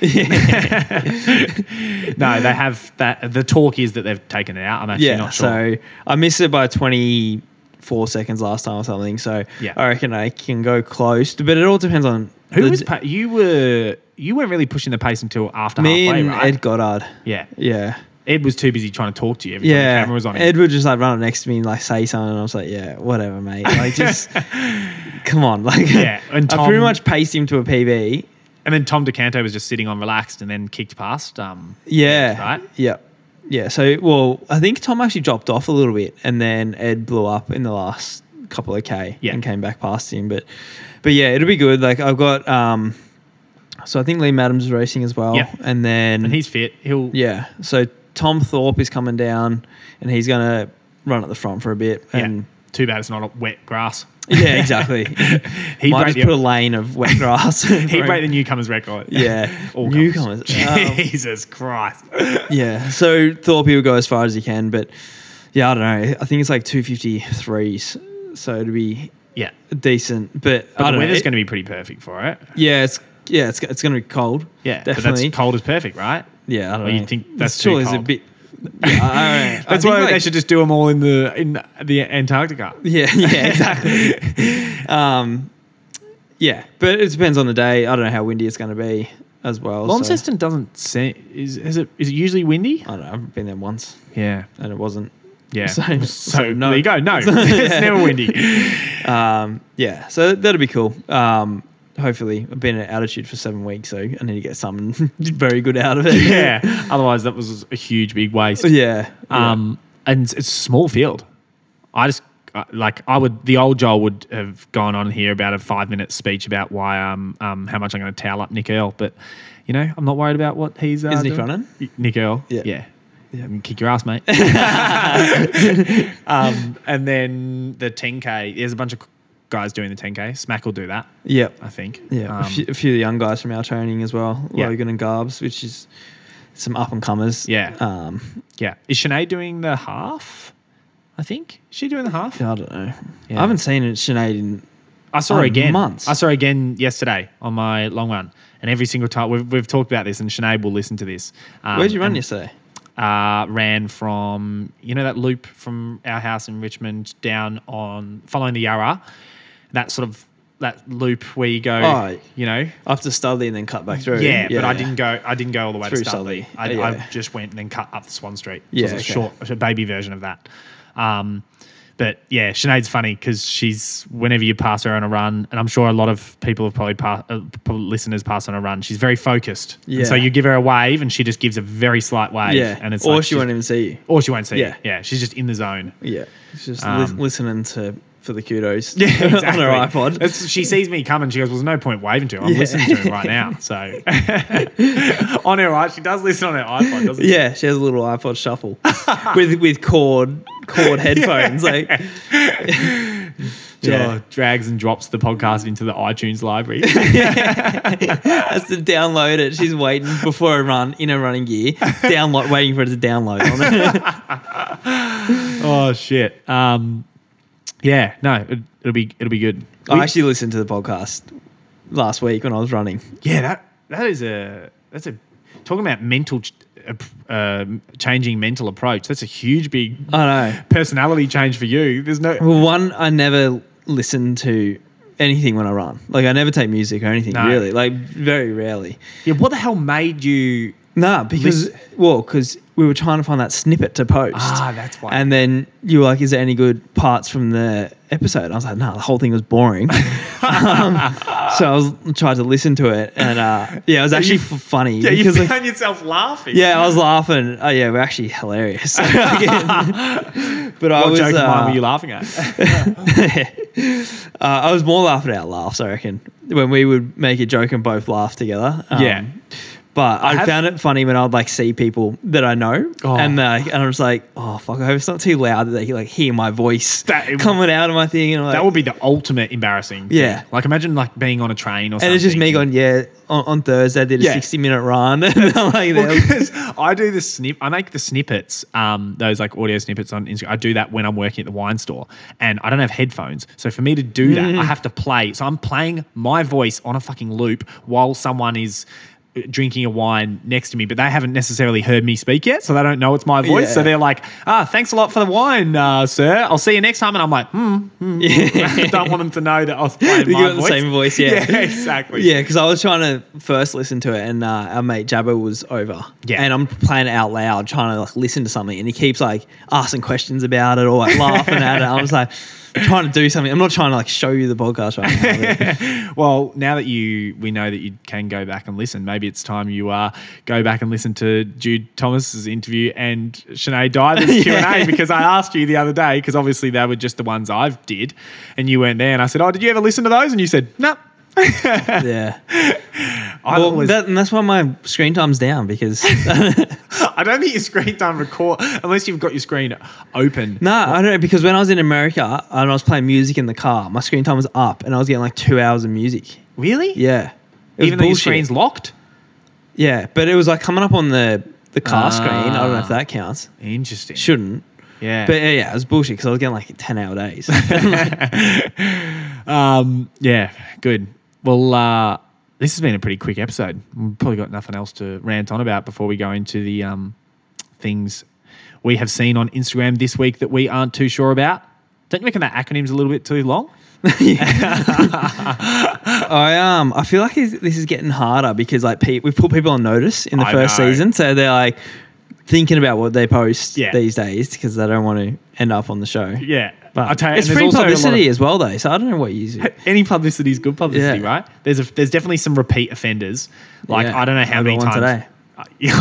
no, they have that. The talk is that they've taken it out. I'm actually
yeah.
not sure.
So I missed it by 24 seconds last time or something. So
Yeah.
I reckon I can go close. But it all depends on
Who
the-
was pa- you were you weren't really pushing the pace until after
me
halfway,
and
right?
Ed Goddard.
yeah,
Yeah.
Ed was too busy trying to talk to you every time the
Yeah,
camera was on him.
Ed would just like run up next to me and like say something, and I was like, "Yeah, whatever, mate. Like, just come on." Like,
Yeah, and
I pretty much paced him to a PB.
and then Tom Do Canto was just sitting on relaxed, and then kicked past. Um,
Yeah,
Right?
Yeah, yeah. So, well, I think Tom actually dropped off a little bit, and then Ed blew up in the last couple of k
Yeah.
and came back past him. But, but yeah, it'll be good. Like I've got, um, so I think Liam Adams is racing as well,
Yeah.
and then
and he's fit. He'll
yeah. So Tom Thorpe is coming down, and he's gonna run at the front for a bit,
yeah.
and.
Too bad it's not a wet grass.
Yeah, exactly.
He
Might just
the-
put a lane of wet grass.
He break the newcomers record.
Yeah,
All
newcomers.
comers.
Um,
Jesus Christ.
yeah, so Thorpe will go as far as he can, but yeah, I don't know. I think it's like two fifty threes, so it'll be
Yeah.
decent. But,
But
I
the
don't
weather's going to be pretty perfect for it.
yeah, it's yeah, it's it's going to be cold.
Yeah.
definitely.
But that's cold is perfect, right?
Yeah, I don't
Or
know.
you think that's
It's
too
surely it's a bit. Yeah, I. I
That's
think,
why
like-
they should just do them all in the in the Antarctica.
Yeah, yeah, exactly. um, yeah, but it depends on the day. I don't know how windy it's going to be. as well. so-
Launceston doesn't say is is it is it usually windy?
I don't know. I've been there once
Yeah.
and it wasn't.
Yeah.
So-
So,
so no.
there you go. No, it's never windy.
Um, yeah, so that'll be cool. Um, hopefully, I've been at altitude for seven weeks, so I need to get something very good out of it.
yeah. Otherwise, that was a huge big waste.
yeah. yeah.
Um, and it's, a small field. I just uh, like I would. The old Joel would have gone on here about a five minute speech about why um um how much I'm going to towel up Nick Earl, but you know I'm not worried about what he's. Uh,
Is Nick running?
Nick Earl.
Yeah.
Yeah. Yeah, kick your ass, mate. um, and then the 10k. There's a bunch of guys doing the 10k. Smack will do that,
Yep.
I think.
Yeah,
Um,
a, few, a few of the young guys from our training as well,
Yeah.
Logan and Garbs, which is some up and comers.
Yeah.
Um,
yeah. Is Sinead doing the half? I think. Is she doing the half?
I don't know.
Yeah.
I haven't seen it, Sinead in.
I saw her again.
months.
I saw her again yesterday on my long run. And every single time we've, we've talked about this, and Sinead will listen to this. Um,
Where'd you run
and,
yesterday?
Uh, ran from you know that loop from our house in Richmond down on following the Yarra. That sort of that loop where you go,
Oh,
you know.
Up to Studley and then cut back through.
Yeah, but I didn't go. I didn't go all the way
Through
to Studley. I,
Yeah.
I just went and then cut up the Swan Street. So
Yeah,
it was a short, a baby version of that. Um, but yeah, Sinead's funny because she's whenever you pass her on a run, and I'm sure a lot of people have probably passed, uh, probably listeners pass on a run. She's very focused. And
Yeah.
so you give her a wave, and she just gives a very slight wave.
Yeah.
And it's
or
like
she won't even see you.
or she won't see.
Yeah.
Yeah, yeah. She's just in the zone.
Yeah. She's just
Um,
lis- listening to for the kudos
Yeah, exactly.
on her iPod.
It's- she sees me coming. She goes, "Well, there's no point waving to her. I'm
Yeah.
listening to him right now." So on her right, she does listen on her iPod, doesn't she?
Yeah, she has a little iPod shuffle with with cord cord headphones. Like,
Yeah.
yeah,
drags and drops the podcast into the iTunes library.
has to download it. She's waiting before a run in a running gear, download, waiting for it to download on it.
oh shit. Um, yeah, no, it, it'll be it'll be good.
I
We-
actually listened to the podcast last week when I was running.
yeah, that that is a that's a talking about mental uh, uh, changing mental approach. That's a huge big
I know.
personality change for you. There's no
Well, one, I never listen to anything when I run. Like, I never take music or anything
No.
really. Like, very rarely.
yeah. What the hell made you?
Nah, because
Listen-
well, because we were trying to find that snippet to post.
Ah, that's why.
And then you were like, "Is there any good parts from the episode?" And I was like, "No, the whole thing was boring." um, so I was tried to listen to it, and uh, yeah, it was actually f- funny.
Yeah, you
because, like,
found yourself laughing.
yeah, I was laughing. Oh yeah, we're actually hilarious. but I
What
was,
joke
uh,
mine were you laughing at?
uh, I was more laughing out laughs. I reckon when we would make a joke and both laugh together. Um,
Yeah.
But I,
have-
found it funny when I'd like see people that I know,
Oh.
and like, and I was like, oh fuck, I hope it's not too loud that they like hear my voice
That-
coming out of my thing, and I'm like,
that would be the ultimate embarrassing. thing.
Yeah.
Like imagine like being on a train or something.
and it's just me going, yeah. On, on Thursday, I did a
Yeah.
60 minute run, and I'm like,
Well, I do the snip. I make the snippets, um, those like audio snippets on Instagram. I do that when I'm working at the wine store, and I don't have headphones. So for me to do that, I have to play. So I'm playing my voice on a fucking loop while someone is drinking a wine next to me, but they haven't necessarily heard me speak yet, so they don't know it's my voice.
Yeah.
So they're like, "Ah, thanks a lot for the wine, uh, sir. I'll see you next time." And I'm like, "Hmm." hmm. I don't want them to know that I was playing
You
my
got the same voice, yeah.
yeah, exactly.
Yeah, because I was trying to first listen to it, and uh, our mate Jabba was over.
Yeah.
and I'm playing it out loud, trying to like listen to something, and he keeps like asking questions about it or like laughing at it. I was like trying to do something. I'm not trying to like show you the podcast right now.
Well, now that you we know that you can go back and listen, maybe it's time you uh, go back and listen to Jude Thomas's interview and Sinead Diver's Q and A because I asked you the other day because obviously they were just the ones I've did, and you weren't there, and I said, "Oh, did you ever listen to those?" And you said, "No."
yeah,
I,
well,
was,
that, and that's why my screen time's down because
I don't think your screen time record unless you've got your screen open.
no, I don't know because when I was in America and I was playing music in the car, my screen time was up, and I was getting like two hours of music.
Really?
Yeah,
Even though your screen's locked.
yeah, but it was like coming up on the the car screen. I don't know if
Ah.
that counts.
Interesting.
Shouldn't.
Yeah.
But yeah, yeah, it was bullshit because I was getting like 10 hour days.
Um, yeah, good. Well, uh, this has been a pretty quick episode. We've probably got nothing else to rant on about before we go into the um, things we have seen on Instagram this week that we aren't too sure about. Don't you reckon that acronym's a little bit too long?
I um I feel like this is getting harder because like pe- we've put people on notice in the
I
first
know.
season, so they're like thinking about what they post
Yeah.
these days because they don't want to end up on the show.
Yeah,
But
I'll tell you,
it's free
lot of-
publicity as well, though. So I don't know what you use.
any publicity is good publicity,
Yeah.
right? There's a, there's definitely some repeat offenders. Like
Yeah.
I don't know how many times.
today.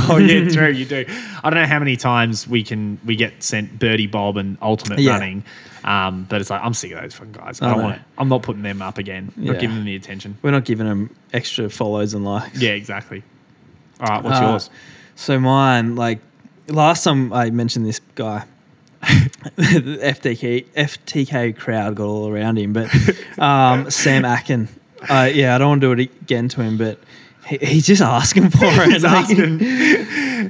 Oh yeah, true. You do. I don't know how many times we can we get sent Birdie Bob and Ultimate
Yeah.
Running, um, but it's like I'm sick of those fucking guys. I,
I
don't want. It. I'm not putting them up again. Not giving them the attention.
We're not giving them extra follows and likes.
Yeah, exactly. All right, what's
Uh,
yours?
So mine, like last time I mentioned this guy, the FTK FTK crowd got all around him, but um, Sam Akin, uh, yeah, I don't want to do it again to him, but he, he's just asking for it.
He's
Like,
asking.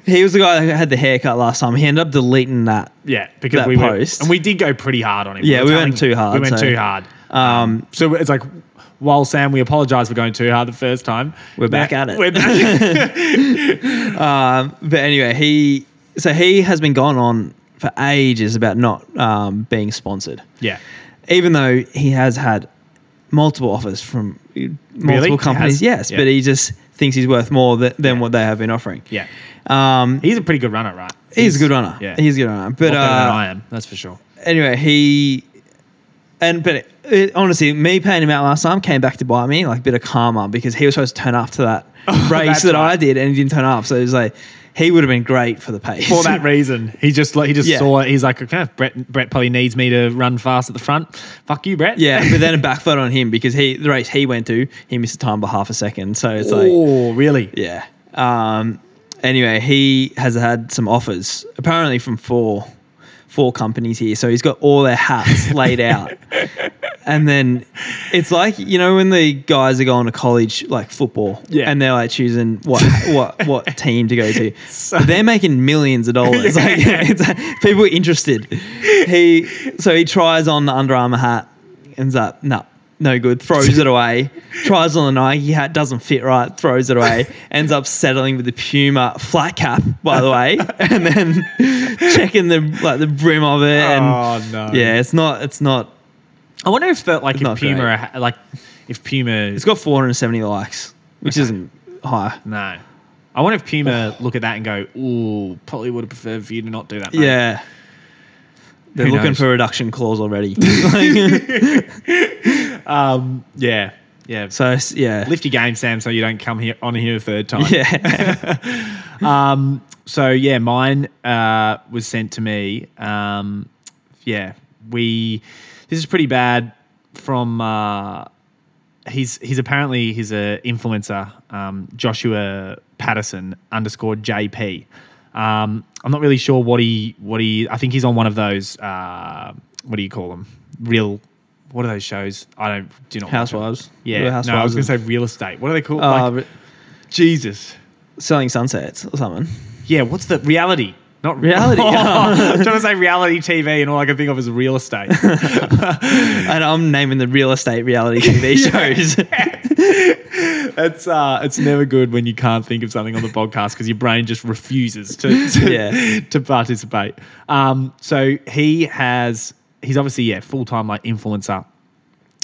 he was the guy that had the haircut last time. He ended up deleting that.
Yeah, because
that
we
post.
went and we did go pretty hard on him.
Yeah,
were
we went too hard,
We went
so-
too hard.
Um,
So it's like, while Sam, we apologise for going too hard the first time.
We're back
Now-
at it.
We're back.
Um, but anyway, he so he has been gone on for ages about not um, being sponsored.
yeah.
even though he has had multiple offers from multiple
He
companies, yes,
Yeah.
but he just thinks he's worth more th- than
Yeah.
what they have been offering.
Yeah.
Um,
He's a pretty good runner, right?
he's a good runner.
Yeah.
he's a good runner. But
But better than
uh,
I am, that's for sure.
anyway, he and but it, it- honestly, me paying him out last time came back to bite me like a bit of karma because he was supposed to turn up to that race
that's
that I did and he didn't turn up. So it was like he would have been great for the pace
For that reason, he just like he just
Yeah.
saw it. He's like, okay, Brett, Brett probably needs me to run fast at the front. Fuck you, Brett.
Yeah, but then it backfired on him because he the race he went to, he missed the time by half a second. So it's like
oh, really?
Yeah. Um, anyway, he has had some offers apparently from four four companies here. So he's got all their hats laid out. And then it's like, you know, when the guys are going to college like football
Yeah.
and they're like choosing what what what team to go to.
So-
they're making millions of dollars. Like, it's like, people are interested. He so he tries on the Under Armour hat, ends up no, no good, throws it away. Tries on the Nike hat, doesn't fit right, throws it away. Ends up settling with the Puma flat cap, by the way, and then checking the like the brim of it. And
Oh, no.
yeah, it's not it's not.
I wonder if that like if
not
Puma like if Puma
It's got 470 likes, which
Okay.
isn't high.
no. I wonder if Puma look at that and go, "Ooh, probably would have preferred for you to not do that." Mate.
Yeah. They're
Who
looking
knows?
for a reduction clause already.
Um. Yeah. Yeah.
so yeah,
Lift your game, Sam, so you don't come here on here a third time.
yeah,
Um, so yeah, mine uh, was sent to me. Um, yeah, we. This is pretty bad. From uh, he's he's apparently he's a influencer, um, Joshua Patterson underscore JP. Um, I'm not really sure what he what he. I think he's on one of those. Uh, what do you call them? Real. What are those shows? I don't. Do not.
Housewives.
Yeah,
Real
no, I was going to say real estate. What are they called?
Uh,
like, Jesus.
selling sunsets or something.
Yeah, what's the reality? Not
Reality,
I'm trying to say reality TV, and all I can think of is real estate.
And I'm naming the real estate reality TV shows.
it's uh, it's never good when you can't think of something on the podcast because your brain just refuses to to,
Yeah.
to participate. Um, so he has he's obviously yeah full time like influencer.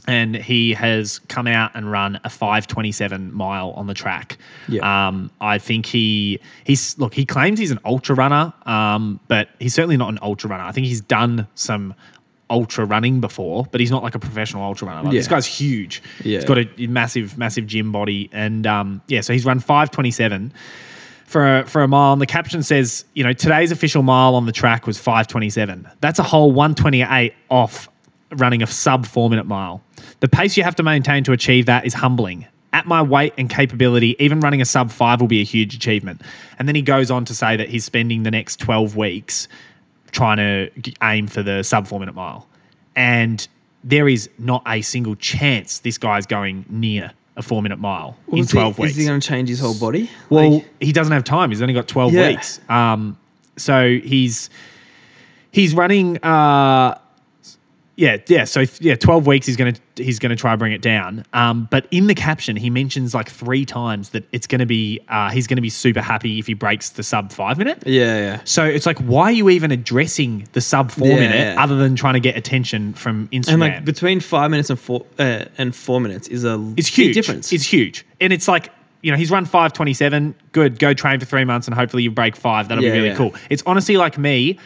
And he has come out and run a 527 mile on the track.
Yeah.
Um, I think he he's look. He claims he's an ultra runner, um, but he's certainly not an ultra runner. I think he's done some ultra running before, but he's not like a professional ultra runner. Like, This guy's huge.
Yeah.
He's got a massive, massive gym body, and um, yeah, so he's run 527 for a, for a mile. And the caption says, you know, today's official mile on the track was 527. That's a whole 128 off running a sub four minute mile. The pace you have to maintain to achieve that is humbling. At my weight and capability, even running a sub five will be a huge achievement. And then he goes on to say that he's spending the next 12 weeks trying to aim for the sub four minute mile. And there is not a single chance this guy's going near a four minute mile in
Was he-
12 weeks.
Is he going to change his whole body?
Well,
Like,
he doesn't have time. He's only got 12
Yeah.
weeks. Um, so he's he's running uh, yeah, yeah. So yeah, twelve weeks. He's gonna he's gonna try to bring it down. Um, but in the caption, he mentions like three times that it's gonna be uh, he's gonna be super happy if he breaks the sub five minute.
Yeah, yeah.
So it's like, why are you even addressing the sub four
Yeah,
minute
yeah.
other than trying to get attention from Instagram?
And like between five minutes and four uh, and four minutes is a
it's huge.
difference.
It's huge, and it's like you know he's run five twenty seven. Good, go train for three months, and hopefully you break five. That'll
Yeah,
be really
yeah.
cool. It's honestly like me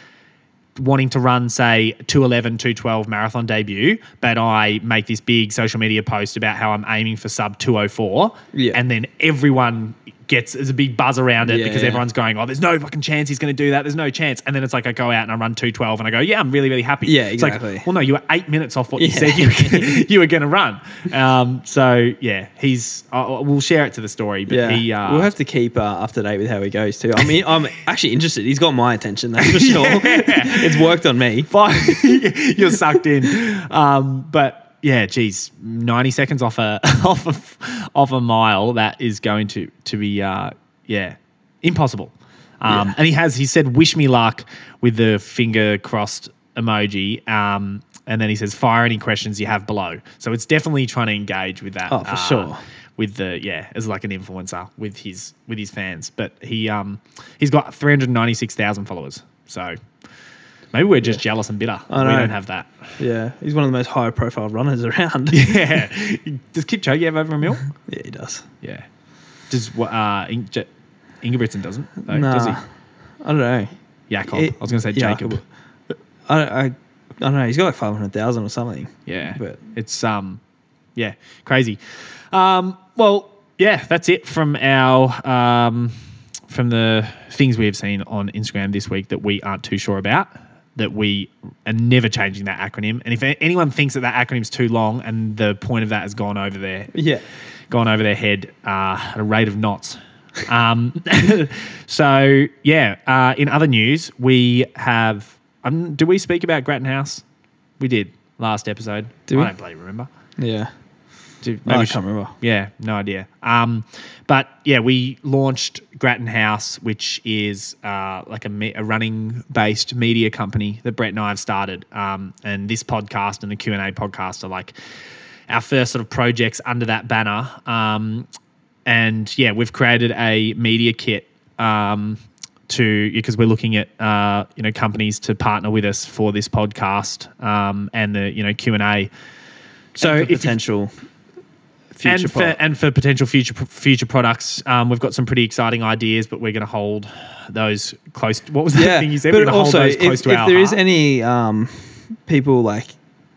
wanting to run say 211 212 marathon debut but i make this big social media post about how i'm aiming for sub 204
Yeah.
and then everyone gets there's a big buzz around it
Yeah,
because
yeah.
everyone's going oh there's no fucking chance he's going to do that there's no chance and then it's like i go out and i run 212 and i go yeah i'm really really happy
Yeah,
It's like,
exactly.
well no you were eight minutes off what you said you were, you were going to run um, so yeah he's uh, we'll share it to the story but
yeah,
he uh,
we'll have to keep uh, up to date with how he goes too. I mean, I'm actually interested. He's got my attention, that's for sure. it's worked on me.
Fine. You're sucked in. Um, but yeah, geez, 90 seconds off a off a, off a mile, that is going to to be uh, yeah, impossible. Um,
Yeah.
and he has he said wish me luck with the finger crossed emoji. Um, and then he says fire any questions you have below. So it's definitely trying to engage with that.
Oh, for
uh,
sure.
With the yeah, as like an influencer with his with his fans. But he um he's got 396,000 followers. So Maybe we're just jealous and bitter.
I
We
know.
don't have that.
Yeah, he's one of the most high profile runners around.
Yeah. Does Kipchoge have over a mil?
yeah, he does.
Yeah. Does what? Uh, Ingebrigtsen doesn't. Though, Does he?
I don't know.
Jakob.
It-
I was going to say
yeah,
Jacob.
I, I, I don't know. He's got like five hundred thousand or something.
Yeah,
But-
it's um, yeah, crazy. Um, well, yeah, that's it from our um, from the things we have seen on Instagram this week that we aren't too sure about. That we are never changing that acronym. And if anyone thinks that that acronym's too long and the point of that has gone over their
Yeah.
gone over their head uh, at a rate of knots. Um, so yeah, uh, in other news, we have. Um, do we speak about Grattan House? We did last episode.
Did
I
we?
don't bloody remember.
Yeah.
Do-
I
maybe
can't remember.
yeah, no idea. Um, but yeah, we launched Grattan House, which is uh, like a, me- a running-based media company that Brett and I have started. Um, and this podcast and the Q and A podcast are like our first sort of projects under that banner. Um, and yeah, we've created a media kit um, to because we're looking at uh, you know companies to partner with us for this podcast um, and the you know Q and A. So
potential future
and for,
product.
and for potential future future products, um, we've got some pretty exciting ideas, but we're going to hold those close. What was that
yeah,
thing you said?
but
we're going to hold
also
those
if,
close
if
to our
there is
heart.
any um, people like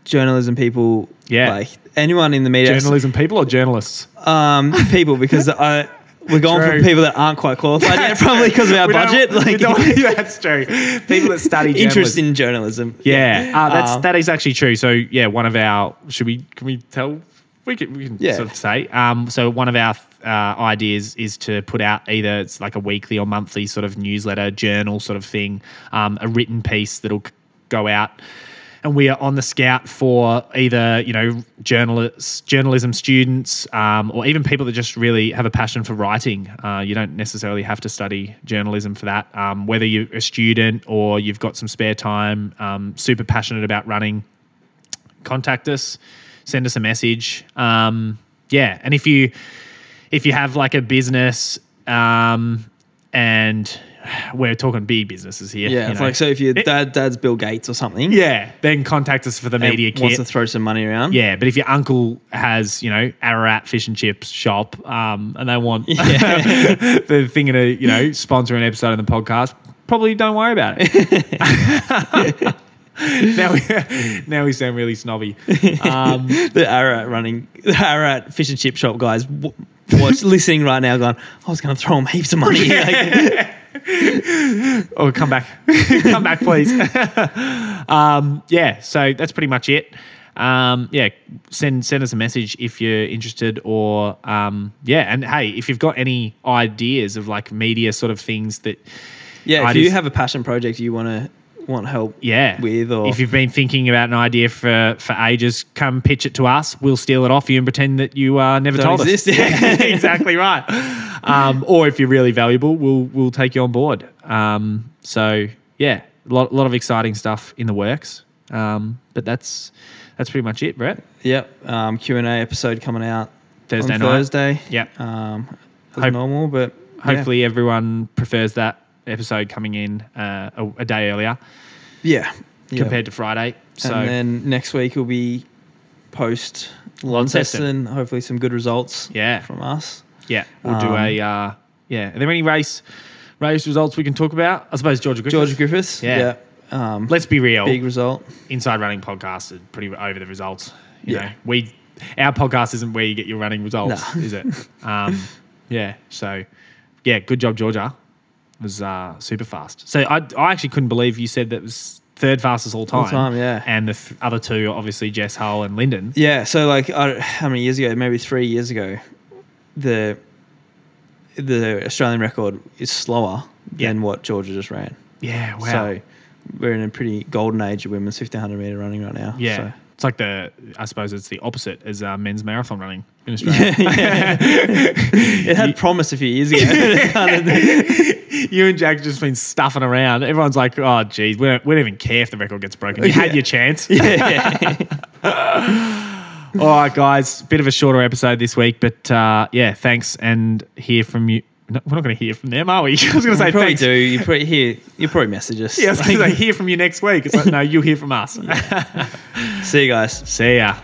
journalism people,
Yeah.
like anyone in the media,
journalism people or journalists.
um, people because I. We're going
True.
for people that aren't quite qualified yet, probably because of our budget. Like
that's true. People that study
interest in journalism.
Yeah, uh, that's
Um,
that is actually true. So yeah, one of our should we can we tell we can we can
Yeah.
sort of say um, so one of our uh, ideas is to put out either it's like a weekly or monthly sort of newsletter journal sort of thing, um, a written piece that'll go out. And we are on the scout for either you know journalists, journalism students, um, or even people that just really have a passion for writing. Uh, you don't necessarily have to study journalism for that. Um, whether you're a student or you've got some spare time, um, super passionate about running, contact us, send us a message. Um, yeah, and if you if you have like a business, um, and we're talking big businesses here,
Yeah,
you know.
like so if your dad dad's Bill Gates or something,
yeah, then contact us for the media
wants
kit.
to throw some money around.
Yeah, but if your uncle has, you know, Ararat fish and chips shop, um, and they want
Yeah.
the thing to, you know, sponsor an episode of the podcast, probably don't worry about it. now, we, now we sound really snobby. Um,
the Ararat running, the Ararat fish and chip shop guys w- watch listening right now, going, I was going to throw them heaps of money. Like,
or come back, come back, please. um, yeah, so that's pretty much it. Um, yeah, send send us a message if you're interested, or um, yeah, and hey, if you've got any ideas of like media sort of things that
yeah, if
Ideas.
you have a passion project you want to want help
yeah
with, or
if you've been thinking about an idea for for ages come pitch it to us we'll steal it off you and pretend that you uh, never
Don't
told
exist.
us Yeah, exactly right um, or if you're really valuable we'll we'll take you on board um, so yeah a lot, lot of exciting stuff in the works Um, but that's that's pretty much it, Brett.
Yep. Um, Q and A episode coming out
Thursday night.
Thursday.
Yep.
Um, as
Hope-
normal, but yeah.
Hopefully, everyone prefers that episode coming in uh, a, a day earlier
yeah. yeah.
compared to Friday. So
and then next week will be post Launceston. Hopefully, some good results.
Yeah.
from us.
yeah, we'll do
Um,
a uh, yeah. Are there any race race results we can talk about? I suppose Georgia Griffith.
George Griffiths.
Yeah.
Yeah. Um,
Let's be real.
big result.
Inside Running podcast are pretty over the results. You
Yeah.
know, we our podcast isn't where you get your running results,
No.
is it? Um, yeah. So yeah, good job, Georgia. Was uh, super fast. So I I actually couldn't believe you said that was third fastest all time.
All time, yeah.
And the th- other two, are obviously Jess Hull and Linden.
Yeah. So like, I, how many years ago? Maybe three years ago, the the Australian record is slower
Yeah.
than what Georgia just ran.
Yeah. Wow.
So we're in a pretty golden age of women's 1500 meter running right now.
yeah.
So.
It's like the, I suppose it's the opposite as uh, men's marathon running in Australia.
it had promise a few years ago.
You and Jack just been stuffing around. Everyone's like, oh, geez, we don't, we don't even care if the record gets broken. You had your chance.
yeah.
All right, guys, bit of a shorter episode this week, but uh, yeah, thanks and hear from you. No, we're not going to hear from them, are we? I was going to say
You probably
thanks.
do. You probably hear. You probably message us.
Yeah, I was going to say hear from you next week. It's like, no, you'll hear from us.
See you guys.
See ya.